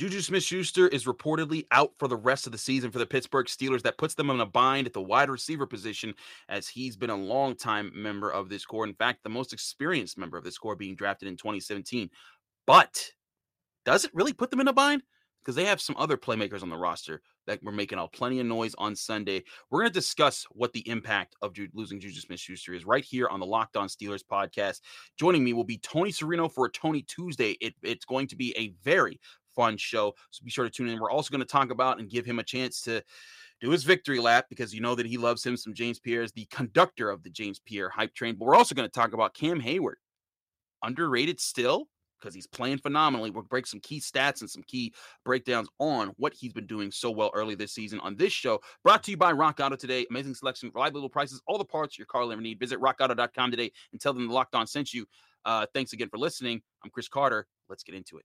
Juju Smith Schuster is reportedly out for the rest of the season for the Pittsburgh Steelers. That puts them in a bind at the wide receiver position, as he's been a long-time member of this core. In fact, the most experienced member of this core being drafted in 2017. But does it really put them in a bind? Because they have some other playmakers on the roster that were making out plenty of noise on Sunday. We're going to discuss what the impact of Ju- losing Juju Smith Schuster is right here on the Locked On Steelers podcast. Joining me will be Tony Serino for a Tony Tuesday. It, it's going to be a very fun show. So be sure to tune in. We're also going to talk about and give him a chance to do his victory lap because you know that he loves him some James Pierre as the conductor of the James Pierre hype train. But we're also going to talk about Cam Heyward, Underrated still because he's playing phenomenally. We'll break some key stats and some key breakdowns on what he's been doing so well early this season on this show. Brought to you by Rock Auto today. Amazing selection, reliable prices, all the parts your car will ever need. Visit rockauto.com today and tell them the Locked On sent you. Uh, thanks again for listening. I'm Chris Carter. Let's get into it.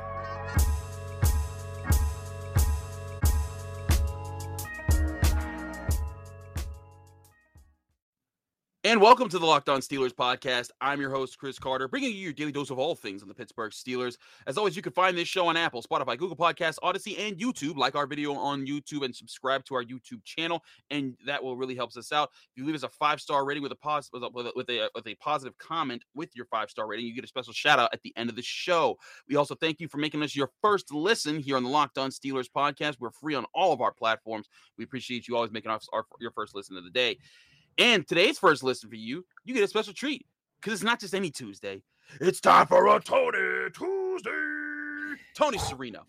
And welcome to the Locked On Steelers podcast. I'm your host, Chris Carter, bringing you your daily dose of all things on the Pittsburgh Steelers. As always, you can find this show on Apple, Spotify, Google Podcasts, Odyssey, and YouTube. Like our video on YouTube and subscribe to our YouTube channel, and that will really helps us out. If you leave us a five star rating with a pos- with a, with a, with a, positive comment with your five star rating, you get a special shout out at the end of the show. We also thank you for making us your first listen here on the Locked On Steelers podcast. We're free on all of our platforms. We appreciate you always making us our, your first listen of the day. And today's first listen for you, you get a special treat because it's not just any Tuesday. It's time for a Tony Tuesday. Tony Serino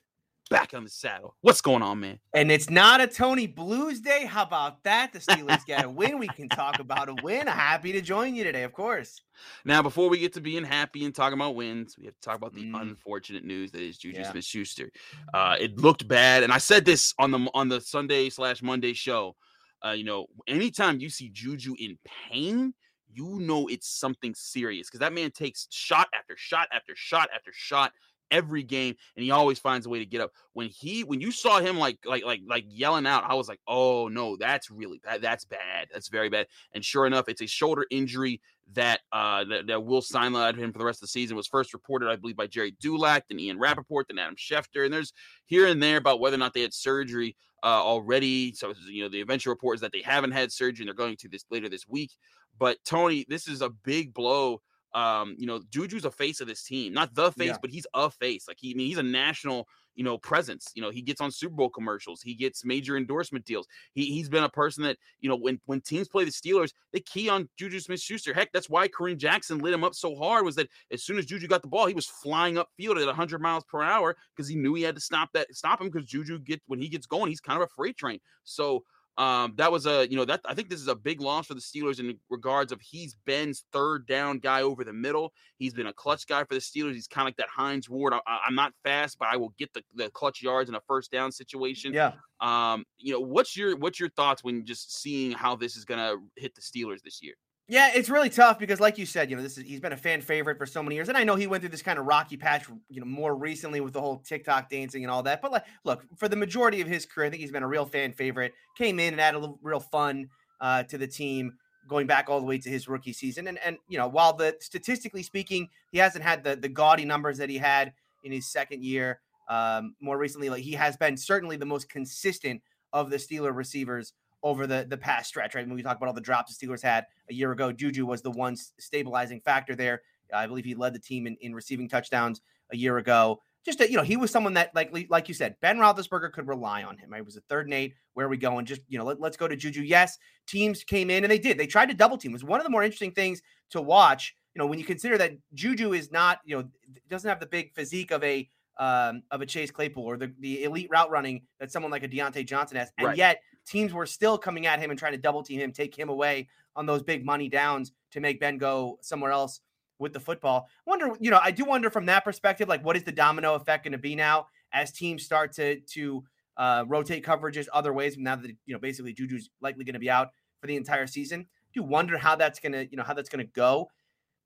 back on the saddle. What's going on, man? And it's not a Tony Blues day. How about that? The Steelers get a win. We can talk about a win. Happy to join you today, of course. Now, before we get to being happy and talking about wins, we have to talk about the Mm. unfortunate news that is Juju Yeah. Smith Schuster. Uh, it looked bad, and I said this on the on the Sunday slash Monday show. Uh, you know, anytime you see Juju in pain, you know it's something serious because that man takes shot after shot after shot after shot every game, and he always finds a way to get up. When he when you saw him like like like like yelling out, I was like, oh no, that's really that, that's bad. That's very bad. And sure enough, it's a shoulder injury that uh that, that will sideline him for the rest of the season. Was first reported, I believe, by Gerry Dulac, then Ian Rapoport, then Adam Schefter, and there's here and there about whether or not they had surgery uh, already. So you know, the eventual report is that they haven't had surgery and they're going to this later this week. But Tony, this is a big blow. Um, you know, Juju's a face of this team, not the face, Yeah. but he's a face. Like he, I mean, he's a national, you know, presence. You know, he gets on Super Bowl commercials, he gets major endorsement deals. He he's been a person that you know when when teams play the Steelers, they key on Juju Smith-Schuster. Heck, that's why Kareem Jackson lit him up so hard. Was that as soon as Juju got the ball, he was flying upfield at 100 miles per hour because he knew he had to stop that stop him because Juju get when he gets going, he's kind of a freight train. So um, that was a you know that I think this is a big loss for the Steelers in regards of he's Ben's third down guy over the middle. He's been a clutch guy for the Steelers. He's kind of like that Hines Ward. I, am not fast, but I will get the, the clutch yards in a first down situation. Yeah. Um, you know, what's your what's your thoughts when just seeing how this is gonna hit the Steelers this year? Yeah, it's really tough because, like you said, you know, this is he's been a fan favorite for so many years, and I know he went through this kind of rocky patch, you know, more recently with the whole TikTok dancing and all that. But like, look, for the majority of his career, I think he's been a real fan favorite. Came in and added a little real fun uh, to the team, going back all the way to his rookie season. And and you know, while the statistically speaking, he hasn't had the the gaudy numbers that he had in his second year. Um, more recently, like he has been certainly the most consistent of the Steeler receivers over the the past stretch, right? When we talk about all the drops the Steelers had a year ago, Juju was the one stabilizing factor there. I believe he led the team in, in receiving touchdowns a year ago. Just that, you know, he was someone that, like like you said, Ben Roethlisberger could rely on him. Right? It was a third and eight. Where are we going? Just you know, let, let's go to Juju. Yes, teams came in and they did. They tried to double team. It was one of the more interesting things to watch. You know, when you consider that Juju is not, you know, doesn't have the big physique of a um, of a Chase Claypool or the, the elite route running that someone like a Diontae Johnson has. And Right. yet teams were still coming at him and trying to double team him, take him away on those big money downs to make Ben go somewhere else with the football. I Wonder, you know, I do wonder from that perspective, like what is the domino effect going to be now as teams start to to uh, rotate coverages other ways now that you know basically Juju's likely going to be out for the entire season. Do wonder how that's going to you know how that's going to go.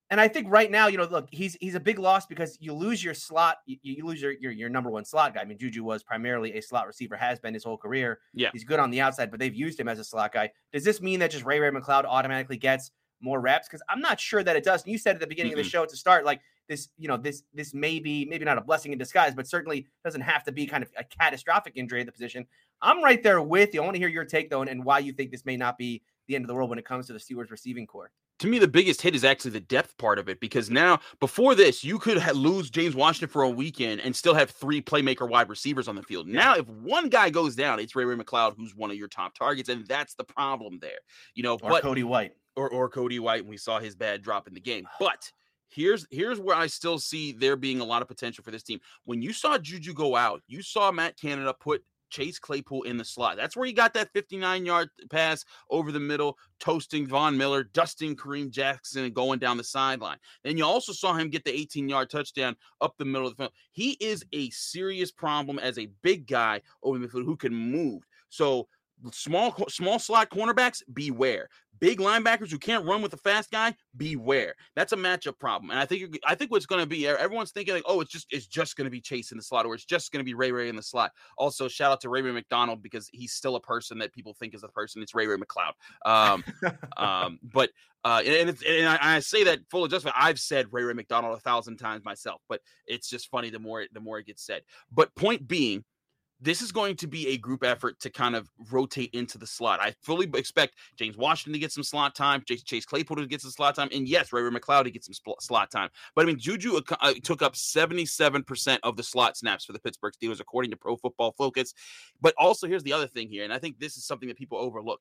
And I think right now, you know, look, he's he's a big loss because you lose your slot, you, you lose your, your your number one slot guy. I mean, Juju was primarily a slot receiver, has been his whole career. Yeah. he's good on the outside, but they've used him as a slot guy. Does this mean that just Ray Ray McCloud automatically gets more reps? Because I'm not sure that it does. And you said at the beginning of the show to start, like this, you know, this this may be maybe not a blessing in disguise, but certainly doesn't have to be kind of a catastrophic injury at the position. I'm right there with you. I want to hear your take though, and, and why you think this may not be the end of the world when it comes to the Steelers receiving core. To me, the biggest hit is actually the depth part of it because now, before this, you could ha- lose James Washington for a weekend and still have three playmaker wide receivers on the field. Now, if one guy goes down, it's Ray Ray McCloud, who's one of your top targets, and that's the problem there. You know, Or but Cody White. or or Cody White, and we saw his bad drop in the game. But here's here's where I still see there being a lot of potential for this team. When you saw Juju go out, you saw Matt Canada put Chase Claypool in the slot. That's where he got that 59 yard pass over the middle, toasting Von Miller, dusting Kareem Jackson, and going down the sideline. Then you also saw him get the 18 yard touchdown up the middle of the field. He is a serious problem as a big guy over the field who can move. So small small slot cornerbacks, beware. Big linebackers who can't run with a fast guy, beware. That's a matchup problem. And I think I think what's going to be everyone's thinking like, oh, it's just it's just going to be Chase in the slot, or it's just going to be Ray Ray in the slot. Also, shout out to Ray Ray McDonald because he's still a person that people think is a person. It's Ray Ray McCloud. Um, um, but uh, and, and, it's, and I, I say that full adjustment. I've said Ray Ray McDonald a thousand times myself, but it's just funny the more it- the more it gets said. But point being, this is going to be a group effort to kind of rotate into the slot. I fully expect James Washington to get some slot time, Chase, Chase Claypool to get some slot time, and yes, Ray Ray McCloud to get some spl- slot time. But I mean, Juju uh, took up 77% of the slot snaps for the Pittsburgh Steelers, according to Pro Football Focus. But also, here's the other thing here, and I think this is something that people overlook.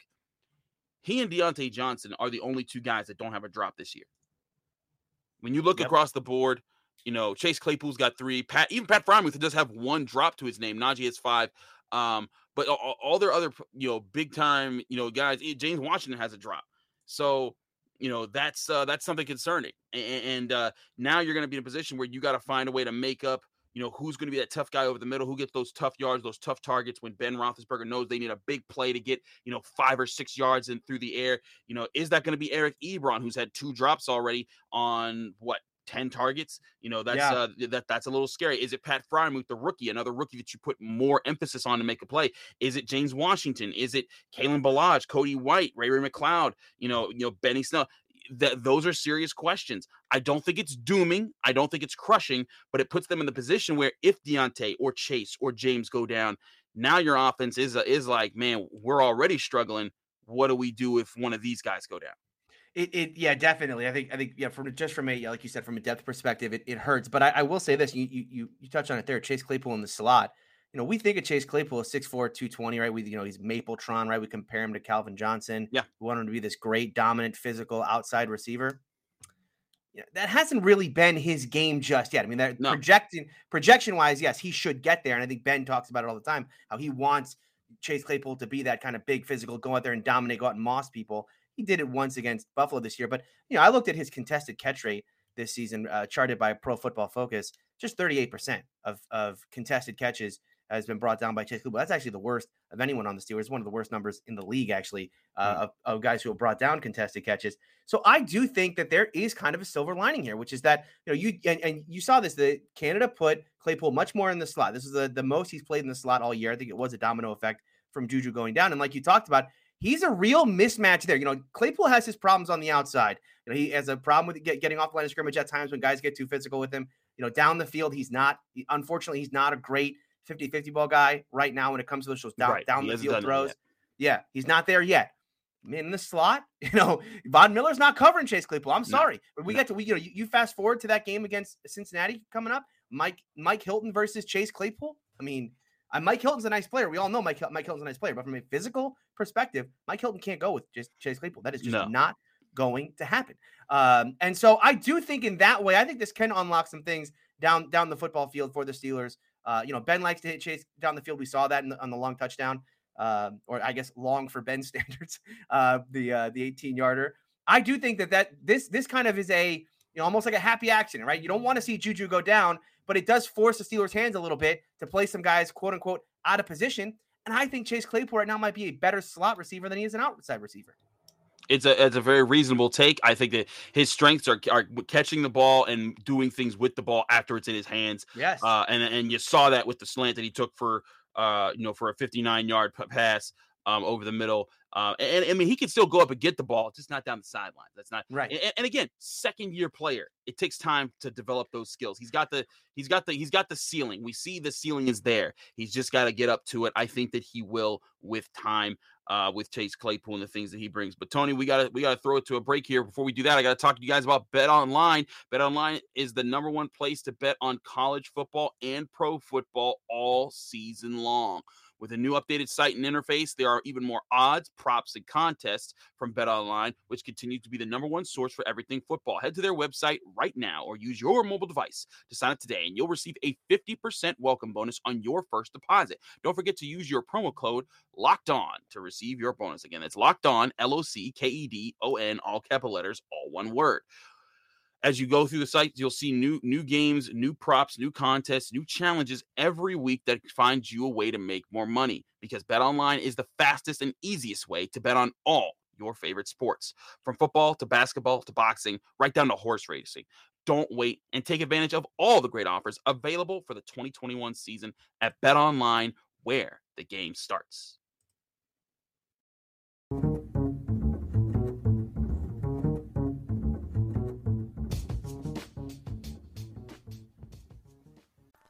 He and Diontae Johnson are the only two guys that don't have a drop this year. When you look Yep. across the board, you know, Chase Claypool's got three. Pat, even Pat Freiermuth does have one drop to his name. Najee has five. Um, but all, all their other, you know, big time, you know, guys. eh, James Washington has a drop. So, you know, that's uh, that's something concerning. And, and uh, now you're going to be in a position where you got to find a way to make up. You know, who's going to be that tough guy over the middle? Who gets those tough yards, those tough targets when Ben Roethlisberger knows they need a big play to get, you know, five or six yards in through the air? You know, is that going to be Eric Ebron, who's had two drops already on what 10 targets. You know, that's Yeah. uh that that's a little scary. Is it Pat Freiermuth, the rookie, another rookie that you put more emphasis on to make a play? Is it James Washington? Is it Kalen Ballage, Cody White, Ray Ray McCloud, you know, you know, Benny Snell? That those are serious questions. I don't think it's dooming. I don't think it's crushing, but it puts them in the position where if Diontae or Chase or James go down, now your offense is is like, man, we're already struggling. What do we do if one of these guys go down? It, it yeah definitely I think I think yeah from just from a yeah, like you said from a depth perspective it, it hurts but I, I will say this you you you you touch on it there Chase Claypool in the slot you know we think of Chase Claypool as 6'4 220 right we you know he's Mapletron right we compare him to Calvin Johnson Yeah. we want him to be this great dominant physical outside receiver yeah, that hasn't really been his game just yet. I mean, that No. projecting projection wise, yes, he should get there. And I think Ben talks about it all the time, how he wants Chase Claypool to be that kind of big physical, go out there and dominate, go out and moss people. He did it once against Buffalo this year. But you know, I looked at his contested catch rate this season, uh, charted by Pro Football Focus, just 38% of, of contested catches has been brought down by Chase Claypool. That's actually the worst of anyone on the Steelers. One of the worst numbers in the league, actually, uh, Mm. of, of guys who have brought down contested catches. So I do think that there is kind of a silver lining here, which is that you know you and, and you saw this. The Canada put Claypool much more in the slot. This is the, the most he's played in the slot all year. I think it was a domino effect from Juju going down. And like you talked about, he's a real mismatch there. You know, Claypool has his problems on the outside. You know, he has a problem with get, getting off the line of scrimmage at times when guys get too physical with him. You know, down the field, he's not. he- unfortunately, he's not a great 50-50 ball guy right now when it comes to those down, Right, down the field throws. Yeah, he's not there yet. In the slot, you know, Von Miller's not covering Chase Claypool. I'm sorry, but we no. get to we you know you, you fast forward to that game against Cincinnati coming up. Mike Mike Hilton versus Chase Claypool. I mean, uh, Mike Hilton's a nice player. We all know Mike Mike Hilton's a nice player, but from a physical perspective, Mike Hilton can't go with just Chase Claypool. That is just No. not going to happen. Um, and so I do think in that way, I think this can unlock some things down down the football field for the Steelers. Uh, you know, Ben likes to hit Chase down the field. We saw that the, on the long touchdown, uh, or I guess long for Ben standards, uh, the uh, the 18 yarder. I do think that that this this kind of is a you know almost like a happy accident, right? You don't want to see Juju go down, but it does force the Steelers' hands a little bit to play some guys quote unquote out of position. And I think Chase Claypool right now might be a better slot receiver than he is an outside receiver it's a it's a very reasonable take. I think that his strengths are, are catching the ball and doing things with the ball after it's in his hands. Yes, uh, and and you saw that with the slant that he took for uh you know for a 59 yard pass um over the middle. Uh, and, and, I mean, he can still go up and get the ball, just not down the sideline. That's not right. And, and, again, second year player, it takes time to develop those skills. He's got the he's got the he's got the ceiling. We see the ceiling is there. He's just got to get up to it. I think that he will with time. Uh, with Chase Claypool and the things that he brings. But Tony, we gotta we gotta throw it to a break here. Before we do that, I gotta talk to you guys about Bet Online. Bet Online is the number one place to bet on college football and pro football all season long. With a new updated site and interface, there are even more odds, props, and contests from BetOnline, which continue to be the number one source for everything football. Head to their website right now or use your mobile device to sign up today, and you'll receive a 50% welcome bonus on your first deposit. Don't forget to use your promo code Locked On to receive your bonus. Again, that's Locked On, L O C K E D O N, all capital letters, all one word as you go through the site, you'll see new new games, new props, new contests, new challenges every week that finds you a way to make more money because BetOnline is the fastest and easiest way to bet on all your favorite sports, from football to basketball to boxing, right down to horse racing. Don't wait and take advantage of all the great offers available for the 2021 season at BetOnline where the game starts.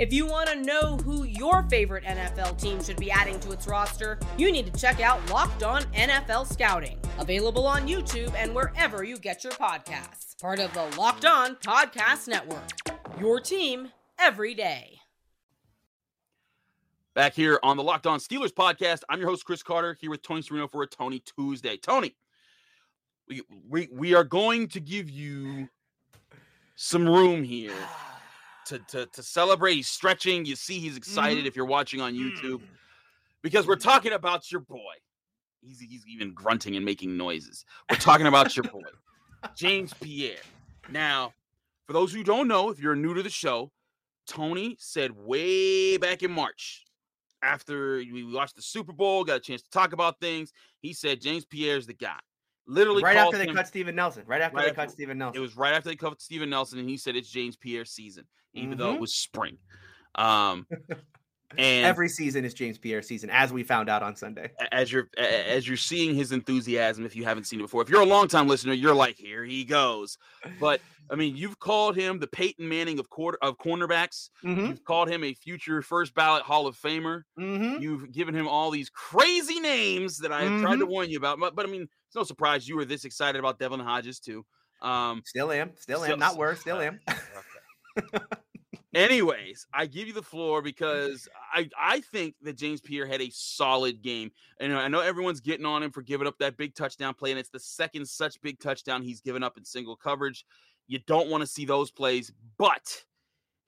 If you want to know who your favorite NFL team should be adding to its roster, you need to check out Locked On NFL Scouting, available on YouTube and wherever you get your podcasts. Part of the Locked On Podcast Network. Your team every day. Back here on the Locked On Steelers podcast, I'm your host Chris Carter here with Tony Serino for a Tony Tuesday. Tony, we we, we are going to give you some room here to, to, to celebrate. He's stretching. You see, he's excited mm-hmm. if you're watching on YouTube mm. because we're talking about your boy. He's, he's even grunting and making noises. We're talking about your boy, James Pierre. Now, for those who don't know, if you're new to the show, Tony said way back in March, after we watched the Super Bowl, got a chance to talk about things, he said James Pierre's the guy. Literally, right after they him, cut Steven Nelson. Right after right they after, cut Steven Nelson. It was right after they cut Steven Nelson, and he said it's James Pierre's season even mm-hmm. though it mm-hmm. was spring. Um, and every season is James Pierre season, as we found out on Sunday. As you're as you're seeing his enthusiasm, if you haven't seen it before, if you're a long time listener, you're like, here he goes. But I mean, you've called him the Peyton Manning of quarter of cornerbacks. Mm-hmm. You've called him a future first ballot Hall of Famer. Mm-hmm. You've given him all these crazy names that I mm-hmm. tried to mm-hmm. warn you about. But, but I mean, it's no surprise you were this excited about Devlin Hodges too. Um, still am, still am, not worse, still am. Anyways, I give you the floor because I I think that James Pierre had a solid game. And I know everyone's getting on him for giving up that big touchdown play, and it's the second such big touchdown he's given up in single coverage. You don't want to see those plays, but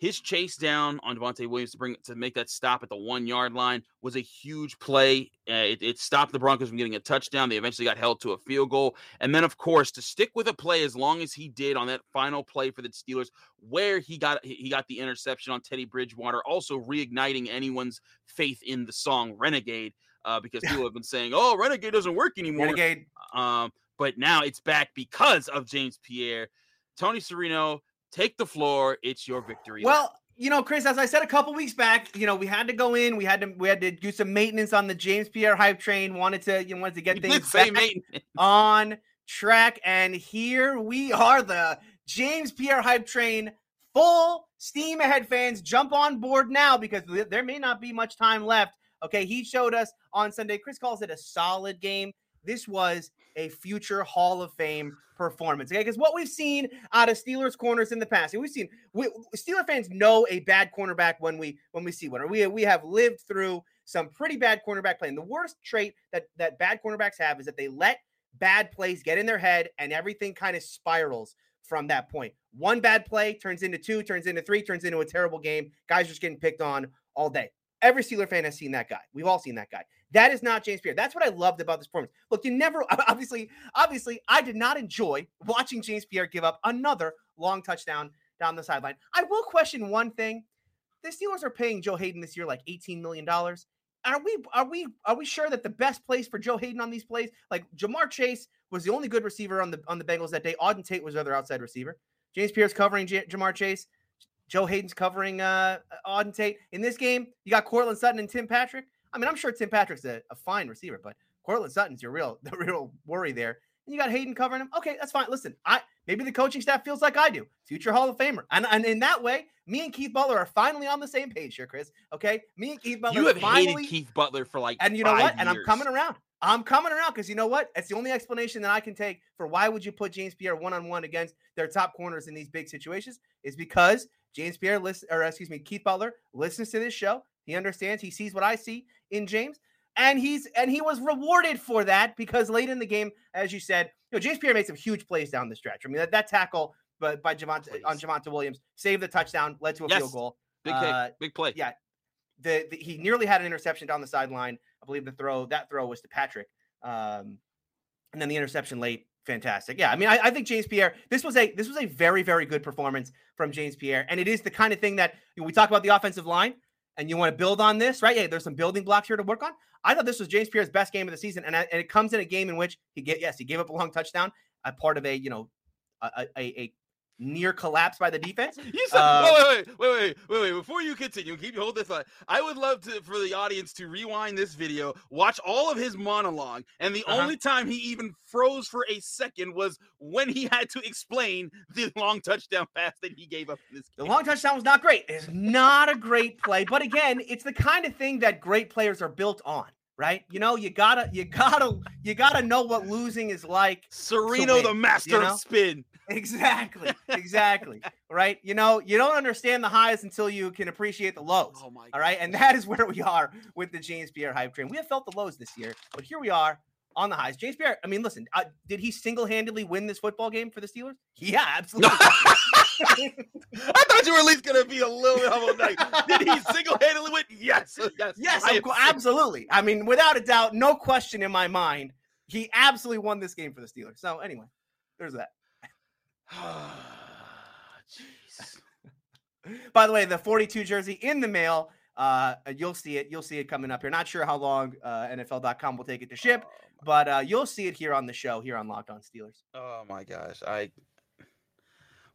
his chase down on Devontae Williams to bring to make that stop at the one yard line was a huge play. Uh, it, it, stopped the Broncos from getting a touchdown. They eventually got held to a field goal, and then of course to stick with a play as long as he did on that final play for the Steelers, where he got he got the interception on Teddy Bridgewater, also reigniting anyone's faith in the song Renegade. Uh, because people have been saying, "Oh, Renegade doesn't work anymore." Renegade. Um, but now it's back because of James Pierre. Tony Serino Take the floor. It's your victory. Well, you know, Chris, as I said a couple weeks back, you know, we had to go in. We had to we had to do some maintenance on the James Pierre hype train. Wanted to you know, wanted to get you things on track, and here we are. The James Pierre hype train, full steam ahead. Fans, jump on board now because there may not be much time left Okay, he showed us on Sunday. Chris calls it a solid game. This was a future Hall of Fame performance. Okay, because what we've seen out of Steelers corners in the past, and we've seen we, Steeler fans know a bad cornerback when we when we see one. Or we we have lived through some pretty bad cornerback play. And the worst trait that that bad cornerbacks have is that they let bad plays get in their head and everything kind of spirals from that point. One bad play turns into two, turns into three, turns into a terrible game. Guys are just getting picked on all day. Every Steeler fan has seen that guy. We've all seen that guy. That is not James Pierre. That's what I loved about this performance. Look, you never obviously, obviously, I did not enjoy watching James Pierre give up another long touchdown down the sideline. I will question one thing. The Steelers are paying Joe Haden this year like $18 million. Are we are we are we sure that the best place for Joe Haden on these plays, like Ja'Marr Chase was the only good receiver on the on the Bengals that day. Auden Tate was the other outside receiver. James Pierce covering J- Ja'Marr Chase. Joe Haden's covering uh, Auden Tate. In this game, you got Courtland Sutton and Tim Patrick. I mean, I'm sure Tim Patrick's a, a fine receiver, but Courtland Sutton's your real the real worry there. And you got Haden covering him. Okay, that's fine. Listen, I maybe the coaching staff feels like I do, future Hall of Famer, and and in that way, me and Keith Butler are finally on the same page here, Chris. Okay, me and Keith Butler. You have finally, hated Keith Butler for like, and you know what? five And I'm coming around. I'm coming around because you know what? It's the only explanation that I can take for why would you put James Pierre one on one against their top corners in these big situations is because James Pierre listen, or excuse me, Keith Butler listens to this show. He understands. He sees what I see in James, and he's and he was rewarded for that because late in the game, as you said, you know, James Pierre made some huge plays down the stretch. I mean, that, that tackle, but by Javonte on Javonte Williams saved the touchdown, led to a Yes. field goal. Big, uh, big play. yeah, the, the he nearly had an interception down the sideline. I believe the throw that throw was to Patrick, um, and then the interception late. Fantastic. Yeah, I mean, I, I think James Pierre. This was a this was a very very good performance from James Pierre, and it is the kind of thing that you know, we talk about the offensive line, and you want to build on this, right? Yeah, there's some building blocks here to work on. I thought this was James Pierre's best game of the season, and, I- and it comes in a game in which he get yes he gave up a long touchdown, a part of a you know a, a, a near collapse by the defense. You said, Uh, wait, wait, wait, wait, wait, wait. Before you continue, keep hold this. I would love to for the audience to rewind this video, watch all of his monologue, and the Uh-huh. only time he even froze for a second was when he had to explain the long touchdown pass that he gave up in this The long touchdown was not great. It's not a great play, but again, it's the kind of thing that great players are built on, right? You know, you gotta, you gotta, you gotta know what losing is like. Serino, win, the master know? of spin. Exactly, exactly, right? You know, you don't understand the highs until you can appreciate the lows. Oh my All right, and that is where we are with the James Pierre hype train. We have felt the lows this year, but here we are on the highs. James Pierre, I mean, listen, uh, did he single-handedly win this football game for the Steelers? Yeah, absolutely. I thought you were at least gonna be a little bit humble. Like, did he single-handedly win? Yes, yes, Yes, I absolutely. I mean, without a doubt, no question in my mind, he absolutely won this game for the Steelers. So anyway, there's that. Jeez. By the way, the 42 jersey in the mail. Uh, you'll see it. You'll see it coming up here. Not sure how long uh, NFL.com will take it to ship, but uh, you'll see it here on the show here on Locked On Steelers. Oh my gosh, I.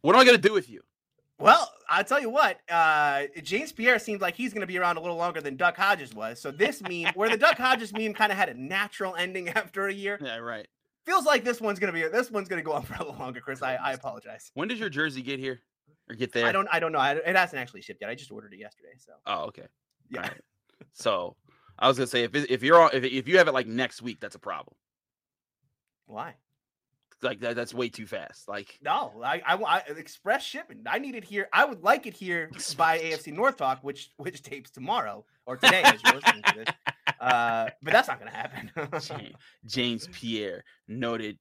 What am I gonna do with you? Well, I'll tell you what. Uh, James Pierre seems like he's going to be around a little longer than Duck Hodges was. So this meme, where the Duck Hodges meme kind of had a natural ending after a year, Yeah, right. feels like this one's going to be this one's going to go on for a little longer. Chris, I, I apologize. When does your jersey get here or get there? I don't I don't know. I, it hasn't actually shipped yet. I just ordered it yesterday. So Oh, okay. yeah. Alright. So I was gonna say if if you're on if if you have it like next week, that's a problem. Why? Like that, that's way too fast. Like No, I, I, I express shipping. I need it here. I would like it here by AFC North Talk, which which tapes tomorrow or today as you're listening to this. Uh, but that's not to happen. James, James Pierre, noted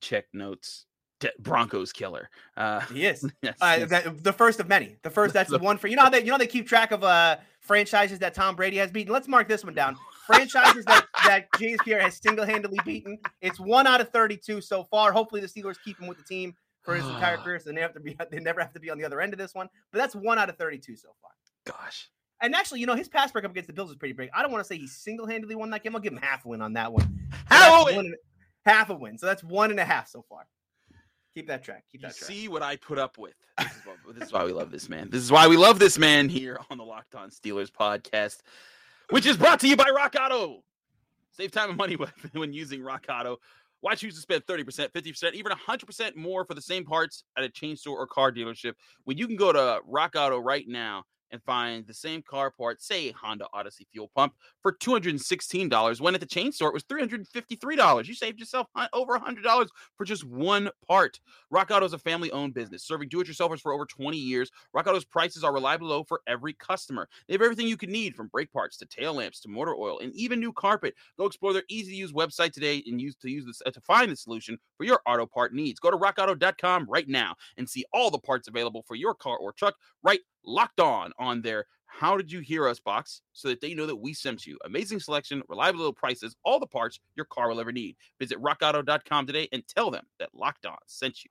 check notes, De- Broncos killer. Uh, he is. yes, Uh, yes. that, the first of many. The first. That's the one for you know how they you know they keep track of uh franchises that Tom Brady has beaten. Let's mark this one down. Franchises that that James Pierre has single handedly beaten. It's one out of thirty two so far. Hopefully the Steelers keep him with the team for his entire career, so they never have to be they never have to be on the other end of this one. But that's one out of thirty two so far. Gosh, And actually, you know, his pass breakup against the Bills is pretty big. I don't want to say he single handedly won that game. I'll give him half a win on that one. Half a win! one half a win. So that's one and a half so far. Keep that track. Keep you that track. see what I put up with. This is, what- this is why we love this man. This is why we love this man here on the Locked On Steelers podcast, which is brought to you by Rock Auto. Save time and money when, using Rock Auto. Why choose to spend 30%, 50%, even 100% more for the same parts at a chain store or car dealership when you can go to Rock Auto right now and find the same car part, say Honda Odyssey fuel pump, for $216 when at the chain store it was $353. You saved yourself over $100 for just one part. Rock Auto is a family owned business serving do it yourselfers for over 20 years. Rock Auto's prices are reliably low for every customer. They have everything you can need from brake parts to tail lamps to motor oil and even new carpet. Go explore their easy to use website today and use to use this uh, to find the solution for your auto part needs. Go to rockauto.com right now and see all the parts available for your car or truck right locked on on their how did you hear us? box so that they know that we sent you. Amazing selection reliable low prices all the parts your car will ever need. Visit rockauto.com today and tell them that locked on sent you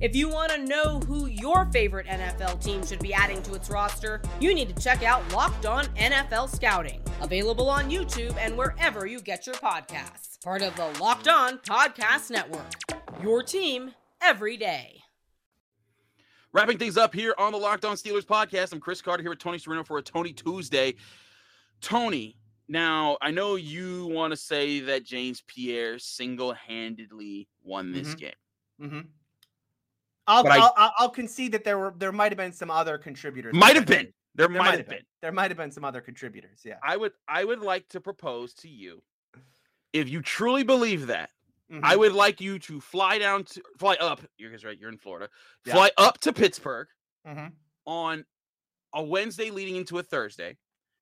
If you want to know who your favorite NFL team should be adding to its roster, you need to check out Locked On NFL Scouting, available on YouTube and wherever you get your podcasts. Part of the Locked On Podcast Network. Your team every day. Wrapping things up here on the Locked On Steelers podcast, I'm Chris Carter here with Tony Serino for a Tony Tuesday. Tony, now I know you want to say that James Pierre single handedly won this Mhm. game. Mm-hmm. I'll, I- I'll, I'll I'll concede that there were there might have been some other contributors. Might have been. There, might have been. There might have been some other contributors. Yeah. I would I would like to propose to you, if you truly believe that, I Mhm. would like you to fly down to fly up. You're guys right. You're in Florida. Yeah. Fly up to Pittsburgh Mhm. on a Wednesday leading into a Thursday,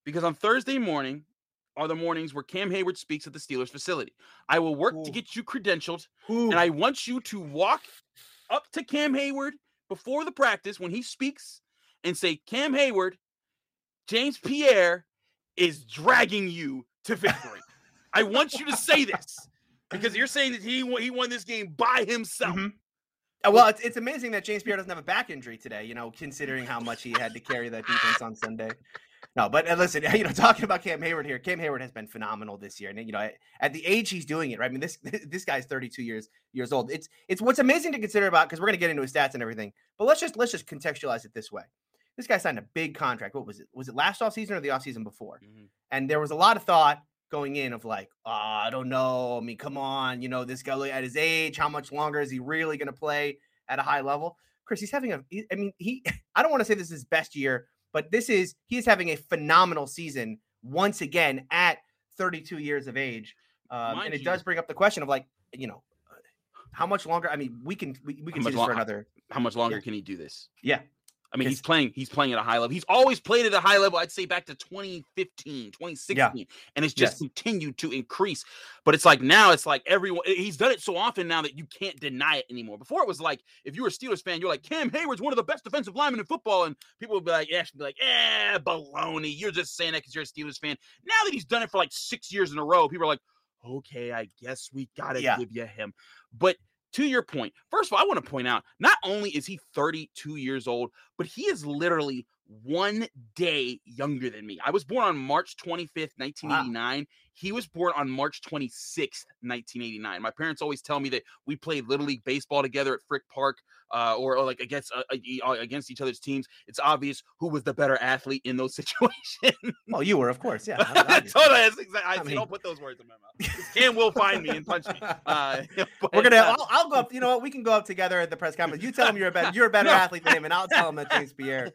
because on Thursday morning are the mornings where Cam Heyward speaks at the Steelers facility. I will work to get you credentialed, Ooh. and I want you to walk up to Cam Heyward before the practice when he speaks and say, "Cam Heyward, James Pierre is dragging you to victory." I want you to say this because you're saying that he won, he won this game by himself. Mhm. Uh, Well, it's, it's amazing that James Pierre doesn't have a back injury today, you know, considering how much he had to carry that defense on Sunday. No, but listen, you know, talking about Cam Heyward here, Cam Heyward has been phenomenal this year, and you know, at, the age he's doing it, right? I mean, this this guy's 32 years years old. It's it's what's amazing to consider about because we're gonna get into his stats and everything, but let's just let's just contextualize it this way. This guy signed a big contract. What was it? Was it last offseason or the offseason before? Mhm. And there was a lot of thought going in of like, oh, I don't know. I mean, come on, you know, this guy at his age, how much longer is he really going to play at a high level? Chris, he's having a. I mean, he. I don't want to say this is his best year, but this is he is having a phenomenal season once again at 32 years of age, um, and it you- does bring up the question of like, you know, uh, how much longer? I mean, we can we, we can see this for another. How much longer can he do this? Yeah, I mean, he's playing. He's playing at a high level. He's always played at a high level. I'd say back to 2015, 2016, and it's just Yes. continued to increase. But it's like now, it's like everyone. He's done it so often now that you can't deny it anymore. Before it was like, if you were a Steelers fan, you're like, Cam Heyward's one of the best defensive linemen in football, and people would be like, yeah, be like, eh, baloney. You're just saying that because you're a Steelers fan. Now that he's done it for like six years in a row, people are like, okay, I guess we gotta Yeah. give you him. But to your point, first of all, I want to point out not only is he 32 years old, but he is literally one day younger than me. I was born on March 25th, 1989. He was born on March 26th, 1989. My parents always tell me that we played Little League Baseball together at Frick Park uh, or, or like against uh, uh, against each other's teams. It's obvious who was the better athlete in those situations. Well, you were, of course, yeah. That's exactly. I, I mean- don't put those words in my mouth. Cam will find me and punch me. Uh, We're gonna. uh, I'll, I'll go up. You know what? We can go up together at the press conference. You tell him you're a better. You're a better No. athlete than him, and I'll tell him that James Pierre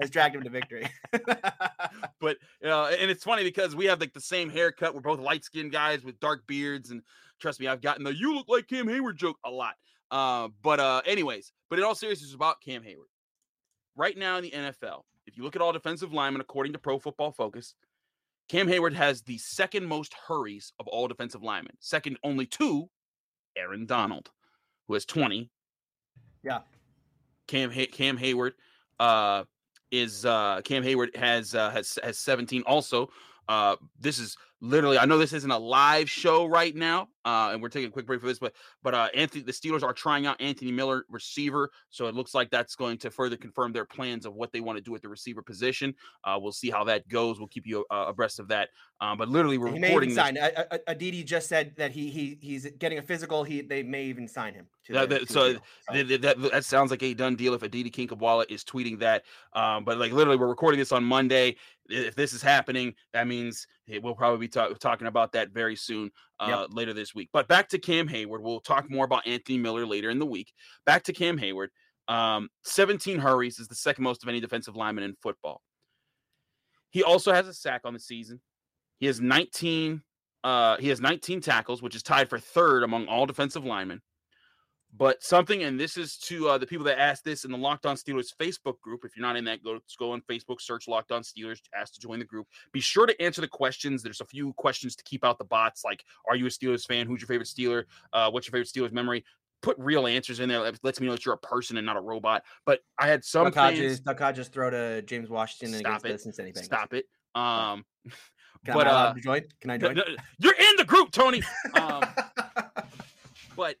has dragged him to victory. but uh, and it's funny because we have like the same haircut. We're both light skinned guys with dark beards, and trust me, I've gotten the "you look like Cam Heyward" joke a lot. Uh, but uh, anyways, but in all seriousness, about Cam Heyward. Right now in the NFL, if you look at all defensive linemen according to Pro Football Focus, Cam Heyward has the second most hurries of all defensive linemen, second only to Aaron Donald, who has 20. Yeah. Cam Cam Heyward uh is uh Cam Heyward has uh has has 17 also. Uh this is literally, I know this isn't a live show right now, uh, and we're taking a quick break for this, but but uh, Anthony, the Steelers are trying out Anthony Miller, receiver, so it looks like that's going to further confirm their plans of what they want to do at the receiver position. Uh, we'll see how that goes. We'll keep you uh, abreast of that. Um, but literally, we're he recording may this. sign. A- A- Aditi just said that he he he's getting a physical. He they may even sign him. That- that- so deal. Th- th- That, that sounds like a done deal if Aditi Kinkhabwala is tweeting that. Um, but like literally, we're recording this on Monday. If this is happening, that means it- we'll probably be ta- talking about that very soon, uh, later this week. But back to Cam Heyward. We'll talk more about Anthony Miller later in the week. Back to Cam Heyward. Um, 17 hurries is the second most of any defensive lineman in football. He also has a sack on the season. He has 19. Uh, he has 19 tackles, which is tied for third among all defensive linemen. But something, and this is to uh, the people that asked this in the Locked On Steelers Facebook group. If you're not in that, go go on Facebook, search Locked On Steelers, ask to join the group. Be sure to answer the questions. There's a few questions to keep out the bots, like Are you a Steelers fan? Who's your favorite Steeler? Uh, what's your favorite Steelers memory? Put real answers in there. That lets me know that you're a person and not a robot. But I had some Duck fans. Hodges, Duck Hodges throw to James Washington Stop against the it. Cincinnati Bengals. Stop it. Um, Can but I uh, join? Can I join? you're in the group, Tony. Um, but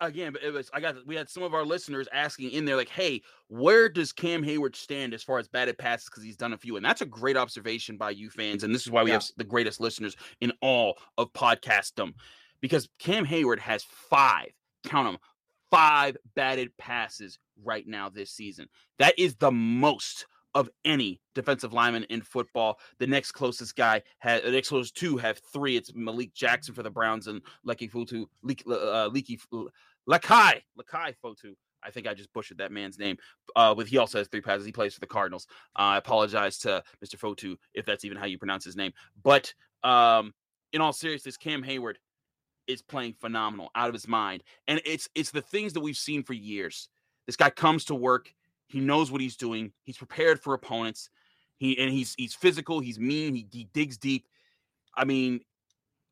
again, but it was I got we had some of our listeners asking in there like, "Hey, where does Cam Heyward stand as far as batted passes? Because he's done a few, and that's a great observation by you fans, and this is why we Yeah. have the greatest listeners in all of podcastdom, because Cam Heyward has five, count them, five batted passes right now this season. That is the most of any defensive lineman in football. The next closest guy has the next closest two have three. It's Malik Jackson for the Browns and Lecky Futu, Leaky, uh, Leaky, Lakai, Lakai Fotu. I think I just butchered that man's name. Uh, with he also has three passes. He plays for the Cardinals. Uh, I apologize to Mr. Fotu if that's even how you pronounce his name. But um, in all seriousness, Cam Heyward is playing phenomenal, out of his mind, and it's it's the things that we've seen for years. This guy comes to work. He knows what he's doing. He's prepared for opponents. He and he's he's physical. He's mean. He, he digs deep. I mean,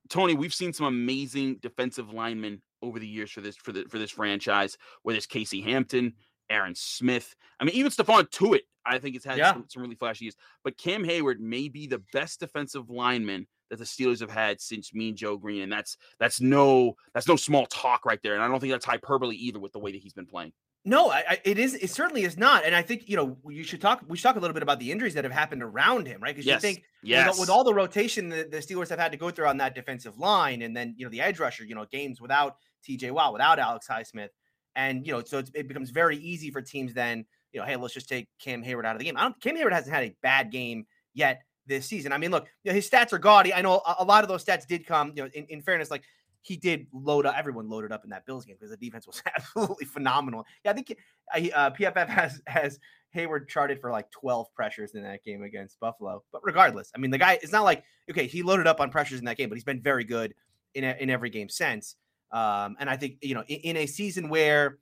Tony, we've seen some amazing defensive linemen over the years for this for the for this franchise. Whether it's Casey Hampton, Aaron Smith. I mean, even Stephon Tuitt. I think it's had Yeah. some, some really flashy years. But Cam Heyward may be the best defensive lineman that the Steelers have had since Mean Joe Greene, and that's that's no that's no small talk right there. And I don't think that's hyperbole either with the way that he's been playing. No, I, I, it is. It certainly is not. And I think you know you should talk. We should talk a little bit about the injuries that have happened around him, right? Because Yes, you think with, yes, all- with all the rotation that the Steelers have had to go through on that defensive line, and then you know the edge rusher, you know games without T.J. Watt, without Alex Highsmith, and you know so it's, it becomes very easy for teams then you know hey let's just take Cam Heyward out of the game. I don't, Cam Heyward hasn't had a bad game yet this season. I mean, look, you know, his stats are gaudy. I know a, a lot of those stats did come. You know, in, in fairness, like he did load up. Everyone loaded up in that Bills game because the defense was absolutely phenomenal. Yeah, I think uh, PFF has has Heyward charted for like 12 pressures in that game against Buffalo. But regardless, I mean, the guy it's not like okay, he loaded up on pressures in that game, but he's been very good in a, in every game since. Um, and I think you know, in, in a season where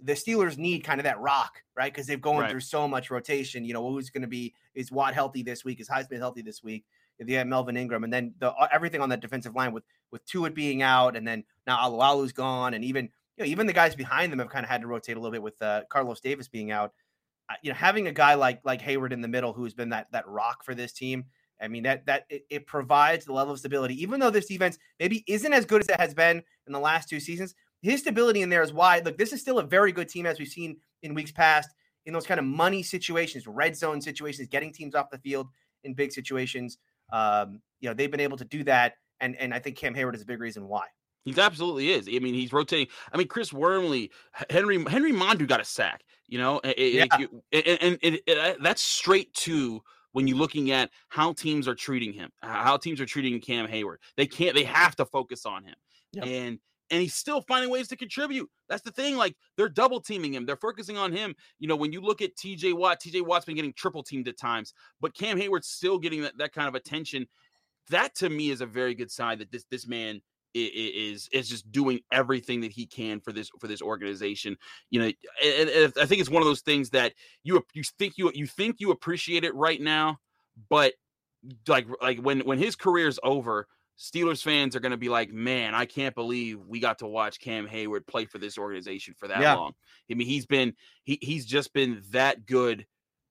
the Steelers need kind of that rock, right? Because they've gone Right. through so much rotation. You know, who's going to be is Watt healthy this week? Is Highsmith healthy this week? If you have Melvin Ingram, and then the uh, everything on that defensive line with with Tuitt being out, and then now Alualu's gone, and even you know even the guys behind them have kind of had to rotate a little bit with uh, Carlos Davis being out. You know, having a guy like like Heyward in the middle who's been that that rock for this team. I mean that that it, it provides the level of stability, even though this defense maybe isn't as good as it has been in the last two seasons. His stability in there is why. Look, this is still a very good team as we've seen in weeks past in those kind of money situations, red zone situations, getting teams off the field in big situations. Um, you know, they've been able to do that, and and I think Cam Heyward is a big reason why. He absolutely is. I mean, he's rotating. I mean, Chris Wormley, Henry Henry Mondeaux got a sack. You know, and, and- Yeah. you- and, and it- it- that's straight to when you're looking at how teams are treating him, how teams are treating Cam Heyward. They can't. They have to focus on him, Yep. and and he's still finding ways to contribute. That's the thing. Like they're double teaming him. They're focusing on him. You know, when you look at T.J. Watt, T.J. Watt's been getting triple teamed at times, but Cam Heyward's still getting that, that kind of attention. That to me is a very good sign that this this man is is just doing everything that he can for this for this organization. You know, and, and I think it's one of those things that you you think you you think you appreciate it right now, but like like when when his career's over, Steelers fans are going to be like, "Man, I can't believe we got to watch Cam Heyward play for this organization for that Yeah. long." I mean, he's been he he's just been that good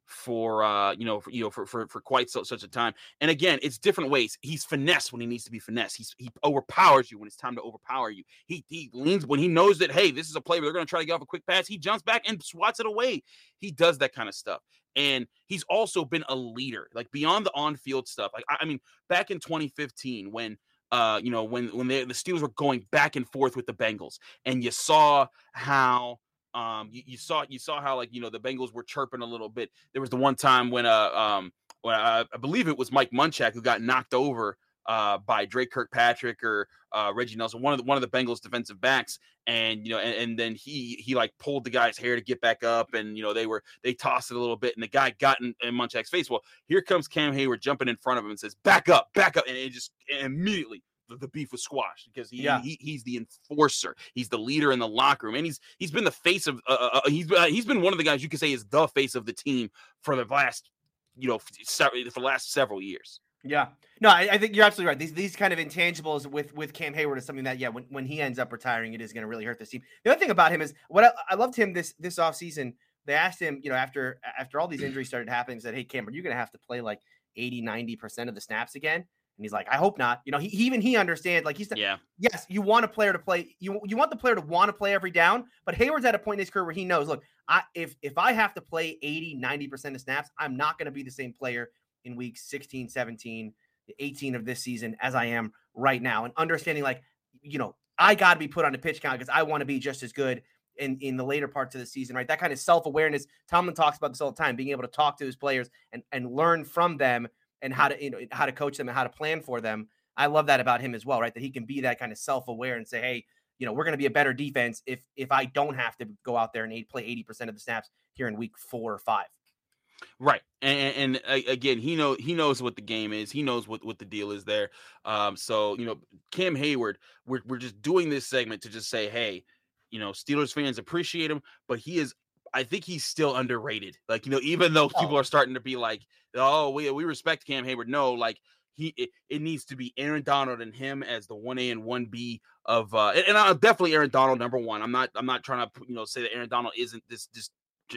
for uh you know for, you know for for, for quite so, such a time. And again it's different ways. He's finesse when he needs to be finesse he's he overpowers you when it's time to overpower you. He he leans when he knows that hey this is a play where they're going to try to get off a quick pass he jumps back and swats it away. He does that kind of stuff. And he's also been a leader like beyond the on-field stuff. Like i, I mean back in 2015 when uh, you know, when when they, the Steelers were going back and forth with the Bengals, and you saw how um, you, you, saw you saw how like you know the Bengals were chirping a little bit. There was the one time when uh um when uh, I believe it was Mike Munchak who got knocked over uh by Dre Kirkpatrick or uh Reggie Nelson, one of the one of the Bengals defensive backs, and you know, and, and then he he like pulled the guy's hair to get back up, and you know they were they tossed it a little bit, and the guy got in, in Munchak's face. Well, here comes Cam Heyward jumping in front of him and says, "Back up, back up," and it just immediately the, beef was squashed because he, yeah. he he's the enforcer. He's the leader in the locker room, and he's he's been the face of uh, uh, uh he's uh, he's been one of the guys you could say is the face of the team for the last you know for the last several years. Yeah, no, I, I, think you're absolutely right. These these kind of intangibles with with Cam Heyward is something that yeah, when, when he ends up retiring, it is going to really hurt the team. The other thing about him is what I, I loved him this this off season. They asked him, you know, after after all these injuries started happening, said, "Hey, Cameron, you're going to have to play like 80, 90 percent of the snaps again." And he's like, I hope not. You know, he, even he understands. Like he said, yeah, yes, you want a player to play. You you want the player to want to play every down. But Heyward's at a point in his career where he knows, look, I if if I have to play 80, 90% of snaps, I'm not going to be the same player in weeks 16, 17, 18 of this season as I am right now. And understanding like, you know, I got to be put on the pitch count because I want to be just as good in in the later parts of the season, right? That kind of self awareness. Tomlin talks about this all the time, being able to talk to his players and and learn from them and how to you know how to coach them and how to plan for them. I love that about him as well, right? That he can be that kind of self-aware and say, "Hey, you know, we're going to be a better defense if if I don't have to go out there and play 80% of the snaps here in week 4 or 5." Right, and, and, again, he know he knows what the game is. He knows what what the deal is there. Um, so you know, Cam Heyward, we're we're just doing this segment to just say, hey, you know, Steelers fans appreciate him, but he is I think he's still underrated. Like, you know, even though oh. people are starting to be like, oh, we, we respect Cam Heyward. No, like he it, it, needs to be Aaron Donald and him as the one A and one B of uh and, and I'm definitely Aaron Donald number one. I'm not I'm not trying to you know say that Aaron Donald isn't this this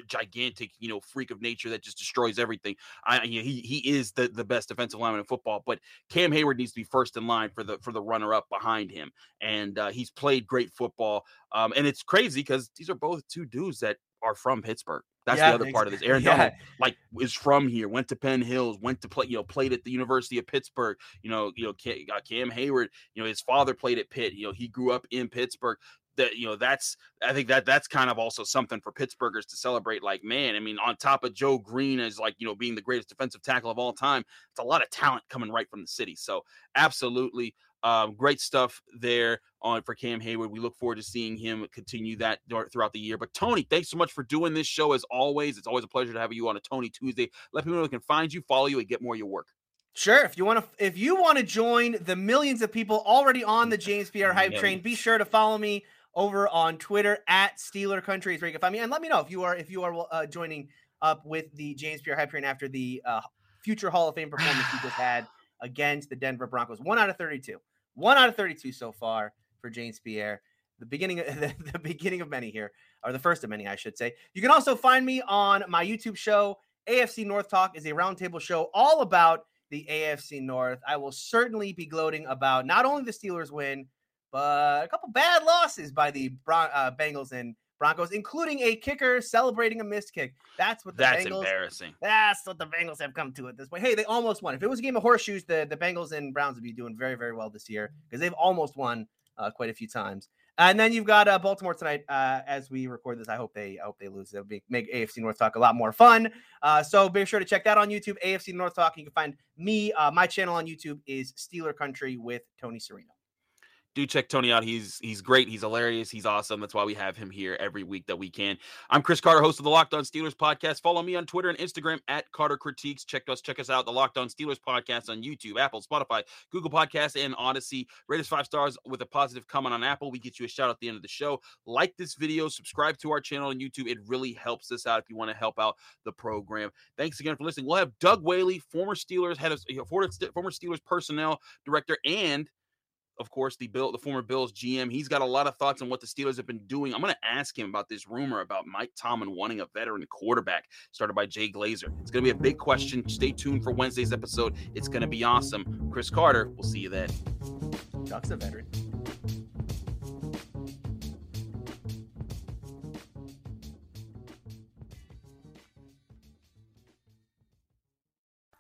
gigantic, you know, freak of nature that just destroys everything. I you know, he he is the the best defensive lineman in football, but Cam Heyward needs to be first in line for the for the runner up behind him, and uh, he's played great football. Um, and it's crazy because these are both two dudes that are from Pittsburgh. That's yeah, the other part of this. Aaron yeah. Donald, like, is from here. Went to Penn Hills. Went to play. You know, played at the University of Pittsburgh. You know, you know, uh, Cam, Cam Heyward. You know, his father played at Pitt. You know, he grew up in Pittsburgh. That you know, that's I think that that's kind of also something for Pittsburghers to celebrate. Like, man, I mean, on top of Joe Greene as like you know being the greatest defensive tackle of all time, it's a lot of talent coming right from the city. So, absolutely, um, great stuff there on for Cam Heyward. We look forward to seeing him continue that throughout the year. But Tony, thanks so much for doing this show as always. It's always a pleasure to have you on a Tony Tuesday. Let people know they can find you, follow you, and get more of your work. Sure. If you want to, if you want to join the millions of people already on the James Pierre hype train, be sure to follow me over on Twitter at Steeler Country is where you can find me, and let me know if you are if you are uh, joining up with the James Pierre hype train after the uh, future Hall of Fame performance you just had against the Denver Broncos. One out of thirty-two. One out of 32 so far for James Pierre. The beginning, of, the, the beginning of many here, or the first of many, I should say. You can also find me on my YouTube show. AFC North Talk is a roundtable show all about the AFC North. I will certainly be gloating about not only the Steelers win, but a couple bad losses by the Bron- uh, Bengals and Broncos, including a kicker celebrating a missed kick. That's what the that's Bengals. embarrassing. That's what the Bengals have come to at this point. Hey, they almost won. If it was a game of horseshoes, the the Bengals and Browns would be doing very very well this year because they've almost won uh, quite a few times. And then you've got uh, Baltimore tonight uh, as we record this. I hope they I hope they lose. It'll be, make AFC North Talk a lot more fun. Uh, so be sure to check that on YouTube, AFC North Talk. You can find me. Uh, my channel on YouTube is Steeler Country with Tony Serino do check Tony out. He's he's great. He's hilarious. He's awesome. That's why we have him here every week that we can. I'm Chris Carter, host of the Locked On Steelers podcast. Follow me on Twitter and Instagram at Carter Critiques. Check us check us out the Locked On Steelers podcast on YouTube, Apple, Spotify, Google Podcasts, and Odyssey. Rate us five stars with a positive comment on Apple. We get you a shout out at the end of the show. Like this video, subscribe to our channel on YouTube. It really helps us out if you want to help out the program. Thanks again for listening. We'll have Doug Whaley, former Steelers head of former Steelers personnel director and of course, the Bill, the former Bills GM. He's got a lot of thoughts on what the Steelers have been doing. I'm going to ask him about this rumor about Mike Tomlin wanting a veteran quarterback, started by Jay Glazer. It's going to be a big question. Stay tuned for Wednesday's episode. It's going to be awesome. Chris Carter, we'll see you then. Duck's a veteran.